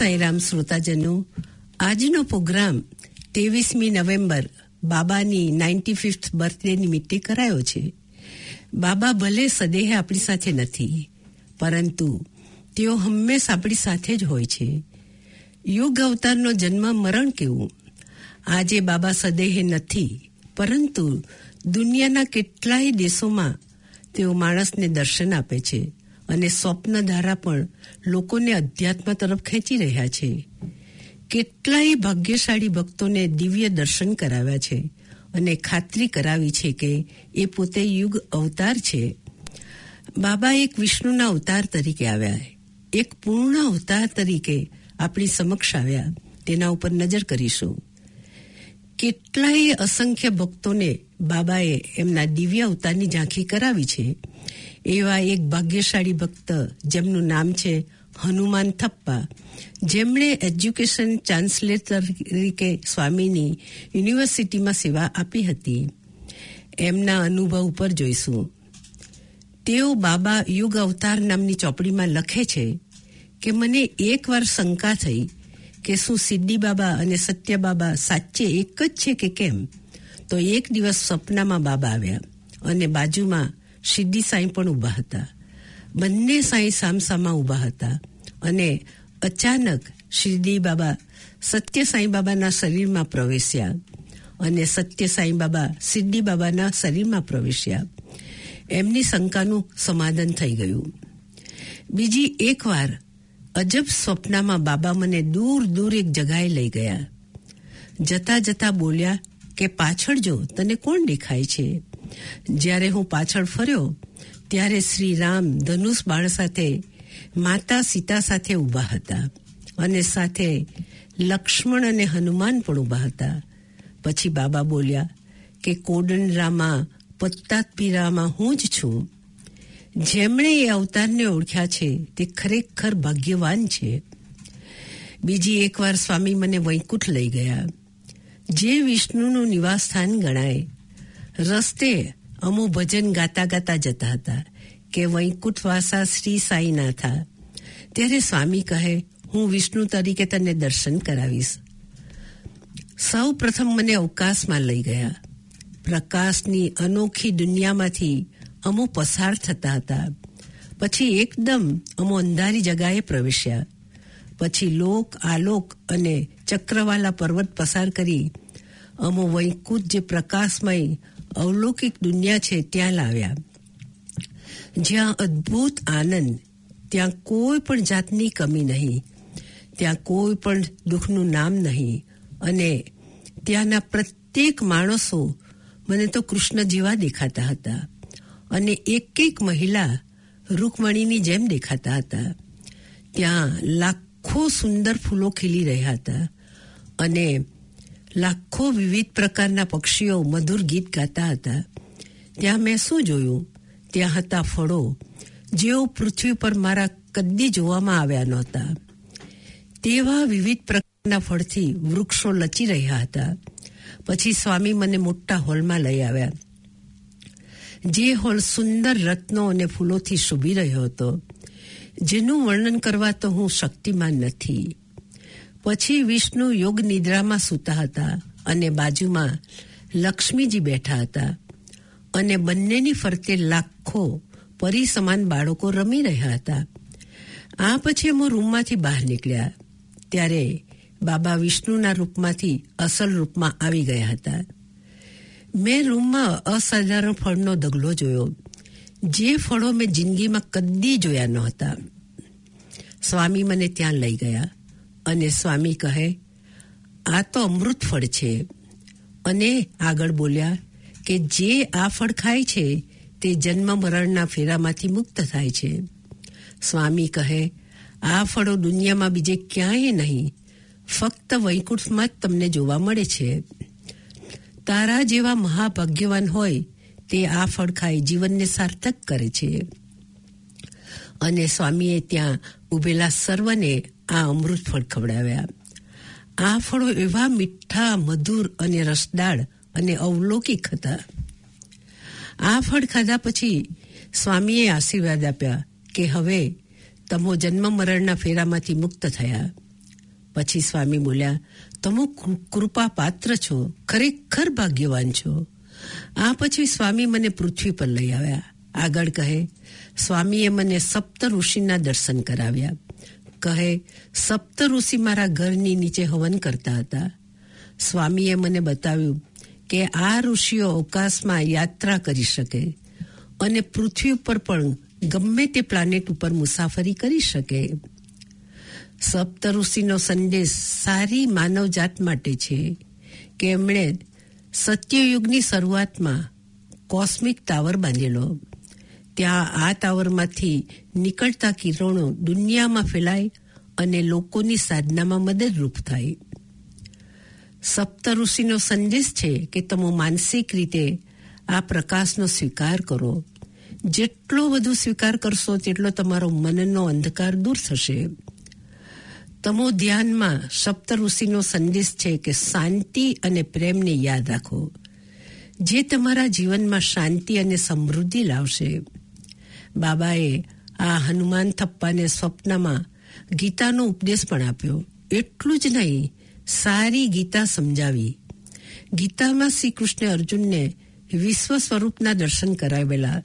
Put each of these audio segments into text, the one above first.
સાંઈરામ શ્રોતાજનો આજનો પ્રોગ્રામ ત્રેવીસમી નવેમ્બર બાબાની નાઇન્ટી ફિફ્થ બર્થડે નિમિત્તે કરાયો છે. બાબા ભલે સદેહ આપણી સાથે નથી, પરંતુ તેઓ હંમેશ આપણી સાથે જ હોય છે. યુગ અવતારનો જન્મ મરણ કેવું? આજે બાબા સદેહ નથી, પરંતુ દુનિયાના કેટલાય દેશોમાં તેઓ માણસને દર્શન આપે છે. અને સ્વપ્ન ધારા પણ લોકોને અધ્યાત્મ તરફ ખેંચી રહ્યા છે. કેટલાય ભાગ્યશાળી ભક્તોને દિવ્ય દર્શન કરાવ્યા છે અને ખાતરી કરાવી છે કે એ પોતે યુગ અવતાર છે. બાબા એક વિષ્ણુના અવતાર તરીકે આવ્યા. એક પૂર્ણ અવતાર તરીકે આપણી સમક્ષ આવ્યા. તેના ઉપર નજર કરીશું. કેટલાય અસંખ્ય ભક્તોને બાબાએ એમના દિવ્ય અવતારની ઝાંખી કરાવી છે. એવા એક ભાગ્યશાળી ભક્ત, જેમનું નામ છે હનુમાન થપ્પા. જેમણે એજ્યુકેશન ચાન્સલેટર તરીકે સ્વામીની યુનિવર્સિટીમાં સેવા આપી હતી. એમના અનુભવ ઉપર જોઈશું. તેઓ બાબા યુગ અવતાર નામની ચોપડીમાં લખે છે કે મને એકવાર શંકા થઈ કે શું સિદ્ધિ બાબા અને સત્ય બાબા સાચે એક જ છે કે કેમ? તો એક દિવસ સપનામાં બાબા આવ્યા અને બાજુમાં સિદ્ધિ સાંઈ પણ ઊભા હતા. બંને સાંઈ સામસામા ઊભા હતા અને અચાનક શિરદી બાબા સત્ય સાંઈ બાબાના શરીરમાં પ્રવેશ્યા અને સત્ય સાંઈ બાબા સિદ્ધિ બાબાના શરીરમાં પ્રવેશ્યા. એમની શંકાનું સમાધાન થઈ ગયું. બીજી એકવાર અજબ સ્વપ્નમાં બાબા મને દૂર દૂર એક જગાએ લઈ ગયા. જતા જતા બોલ્યા કે પાછળ જો, તને કોણ દેખાય છે? જ્યારે હું પાછળ ફર્યો, ત્યારે શ્રી રામ ધનુષ બાણ સાથે માતા સીતા સાથે ઊભા હતા અને સાથે લક્ષ્મણ અને હનુમાન પણ ઊભા હતા. પછી બાબા બોલ્યા કે કોડનરામાં પત્તાપીરામાં હું જ છું. જેમણે એ અવતારને ઓળખ્યા છે, તે ખરેખર ભાગ્યવાન છે. બીજી એકવાર સ્વામી મને વૈકુંઠ લઈ ગયા. જે વિષ્ણુનું નિવાસ સ્થાન ગણાય રસ્તે અમુ ભજન ગાતા ગાતા જતા હતા કે વૈકુંઠ વાસા શ્રી સાઈનાથા ત્યારે સ્વામી કહે, હું વિષ્ણુ તરીકે તને દર્શન કરાવીશ. સૌ પ્રથમ મને અવકાશમાં લઈ ગયા. પ્રકાશની અનોખી દુનિયામાંથી અમો પસાર થતા હતા. પછી એકદમ અમો અંધારી જગાએ પ્રવેશ્યા. પછી લોક, આલોક અને ચક્રવાલા પર્વત પસાર કરી અમો વૈકુંઠ જે પ્રકાશમય અવલૌકિક દુનિયા છે ત્યાં લાવ્યા. જ્યાં અદ્ભુત આનંદ, ત્યાં કોઈ પણ જાતની કમી નહીં, ત્યાં કોઈ પણ દુઃખનું નામ નહીં અને ત્યાંના પ્રત્યેક માણસો મને તો કૃષ્ણ જેવા દેખાતા હતા અને એક એક મહિલા રૂકમણીની જેમ દેખાતા હતા. ત્યાં લાખો સુંદર ફૂલો ખીલી રહ્યા હતા અને લાખો વિવિધ પ્રકારના પક્ષીઓ મધુર ગીત ગાતા હતા. ત્યાં મેં શું જોયું? ત્યાં હતા ફળો, જેઓ પૃથ્વી પર મારા કદી જોવામાં આવ્યા નહોતા. તેવા વિવિધ પ્રકારના ફળથી વૃક્ષો લચી રહ્યા હતા. પછી સ્વામી મને મોટા હોલમાં લઈ આવ્યા. જે હોલ સુંદર રત્નો અને ફૂલોથી શોભી રહ્યો હતો. જેનું વર્ણન કરવા તો હું શક્તિમાન નથી. પછી વિષ્ણુ યોગ નિદ્રામાં સૂતા હતા અને બાજુમાં લક્ષ્મીજી બેઠા હતા અને બંનેની ફરતે લાખો પરી સમાન બાળકો રમી રહ્યા હતા. આ પછી અમે રૂમમાંથી બહાર નીકળ્યા. ત્યારે બાબા વિષ્ણુના રૂપમાંથી અસલ રૂપમાં આવી ગયા હતા. મેં રૂમમાં અસાધારણ ફળનો દગલો જોયો. જે ફળો મેં જિંદગીમાં કદી જોયા નહોતા. સ્વામી મને ત્યાં લઈ ગયા. અને સ્વામી કહે, આ તો અમૃત ફળ છે. અને આગળ બોલ્યા કે, જે આ ફળ ખાય છે, તે જન્મ મરણના ફેરામાંથી મુક્ત થાય છે. સ્વામી કહે, આ ફળો દુનિયામાં બીજે ક્યાંય નહીં, ફક્ત વૈકુંઠમાં જ તમને જોવા મળે છે. તારા જેવા મહાભાગ્યવાન હોય, તે આ ફળ ખાઈ જીવનને સાર્થક કરે છે. અને સ્વામીએ ત્યાં ઉભેલા સર્વને આ અમૃત ફળ ખવડાવ્યા. આ ફળો એવા મીઠા, મધુર અને રસદાળ અને અવલૌકિક હતા. આ ફળ ખાધા પછી સ્વામીએ આશીર્વાદ આપ્યા કે હવે તમો જન્મ મરણના ફેરામાંથી મુક્ત થયા. પછી સ્વામી બોલ્યા, તમો કૃપા પાત્ર છો, ખરેખર ભાગ્યવાન છો. આ પછી સ્વામી મને પૃથ્વી પર લઈ આવ્યા. આગળ કહે, સ્વામીએ મને સપ્ત ઋષિના દર્શન કરાવ્યા. કહે, સપ્ત ઋષિ મારા ઘરની નીચે હવન કરતા હતા. સ્વામીએ મને બતાવ્યું કે આ ઋષિઓ અવકાશમાં યાત્રા કરી શકે અને પૃથ્વી ઉપર પણ ગમે તે પ્લાનેટ ઉપર મુસાફરી કરી શકે. સપ્ત ઋષિનો સંદેશ સારી માનવજાત માટે છે કે એમણે સત્યયુગની શરૂઆતમાં કોસ્મિક ટાવર બાંધેલો. ત્યાં આ ટાવરમાંથી નીકળતા કિરણો દુનિયામાં ફેલાય અને લોકોની સાધનામાં મદદરૂપ થાય. સપ્ત ઋષિનો સંદેશ છે કે તમે માનસિક રીતે આ પ્રકાશનો સ્વીકાર કરો. જેટલો વધુ સ્વીકાર કરશો તેટલો તમારો મનનો અંધકાર દૂર થશે. તમો ધ્યાનમાં સપ્ત ઋષિનો સંદેશ છે કે શાંતિ અને પ્રેમને યાદ રાખો. જે તમારા જીવનમાં શાંતિ અને સમૃદ્ધિ લાવશે. બાબાએ આ હનુમાન થપ્પાને સ્વપ્નમાં ગીતાનો ઉપદેશ પણ આપ્યો. એટલું જ નહીં, સારી ગીતા સમજાવી. ગીતામાં શ્રી કૃષ્ણે અર્જુનને વિશ્વ સ્વરૂપના દર્શન કરાવેલા.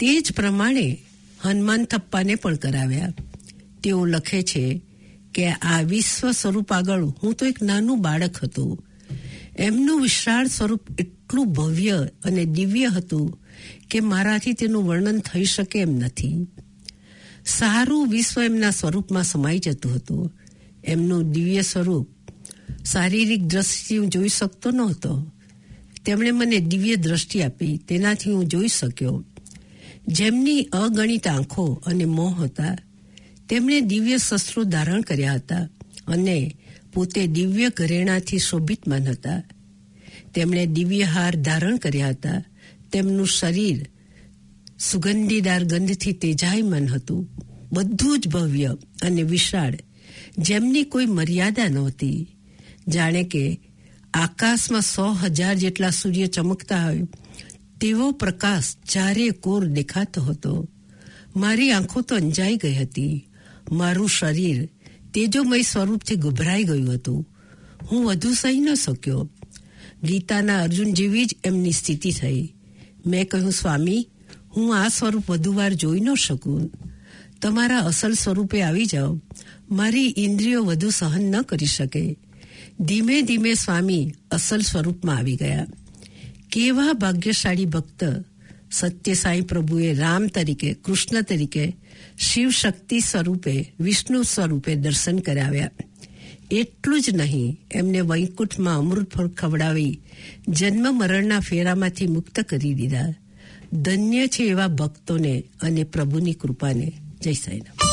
તે જ પ્રમાણે હનુમાન થપ્પાને પણ કરાવ્યા. તેઓ લખે છે કે આ વિશ્વ સ્વરૂપ આગળ હું તો એક નાનું બાળક હતું. એમનું વિશાળ સ્વરૂપ ભવ્ય અને દિવ્ય હતું કે મારાથી તેનું વર્ણન થઈ શકે એમ નથી. સારું વિશ્વ એમના સ્વરૂપમાં સમાઈ જતું હતું. એમનું દિવ્ય સ્વરૂપ શારીરિક દ્રષ્ટિ હું જોઈ શકતો નહોતો. તેમણે મને દિવ્ય દ્રષ્ટિ આપી. તેનાથી હું જોઈ શક્યો. જેમની અગણિત આંખો અને મોં હતા, તેમણે દિવ્ય શસ્ત્રો ધારણ કર્યા હતા અને પોતે દિવ્ય ઘરેણાથી શોભિતમાન હતા. તેમણે દિવ્ય હાર ધારણ કર્યા હતા. તેમનું શરીર સુગંધીદાર ગંધથી તેજાયમાન હતું. બધું જ ભવ્ય અને વિશાળ, જેમની કોઈ મર્યાદા નહોતી. જાણે કે આકાશમાં સો હજાર જેટલા સૂર્ય ચમકતા હોય, તેવો પ્રકાશ ચારે કોર દેખાતો હતો. મારી આંખો તો અંજાઈ ગઈ હતી. મારું શરીર તેજોમય સ્વરૂપથી ગભરાઈ ગયું હતું. હું વધુ સહી ન શક્યો. ગીતાના અર્જુન જેવી જ એમની સ્થિતિ થઈ. મેં કહ્યું, સ્વામી, હું આ સ્વરૂપ વધુ વાર જોઈ ન શકું. તમારા અસલ સ્વરૂપે આવી જાઓ. મારી ઇન્દ્રિયો વધુ સહન ન કરી શકે. ધીમે ધીમે સ્વામી અસલ સ્વરૂપમાં આવી ગયા. કેવા ભાગ્યશાળી ભક્ત સત્ય સાંઈ પ્રભુએ રામ તરીકે, કૃષ્ણ તરીકે શિવ શક્તિ સ્વરૂપે, વિષ્ણુ સ્વરૂપે દર્શન કરાવ્યા. એટલું જ નહીં, એમને વૈકુંઠમાં અમૃતફળ ખવડાવી જન્મ મરણના ફેરામાંથી મુક્ત કરી દીધા. ધન્ય છે એવા ભક્તોને અને પ્રભુની કૃપાને. જય સાઈનાથ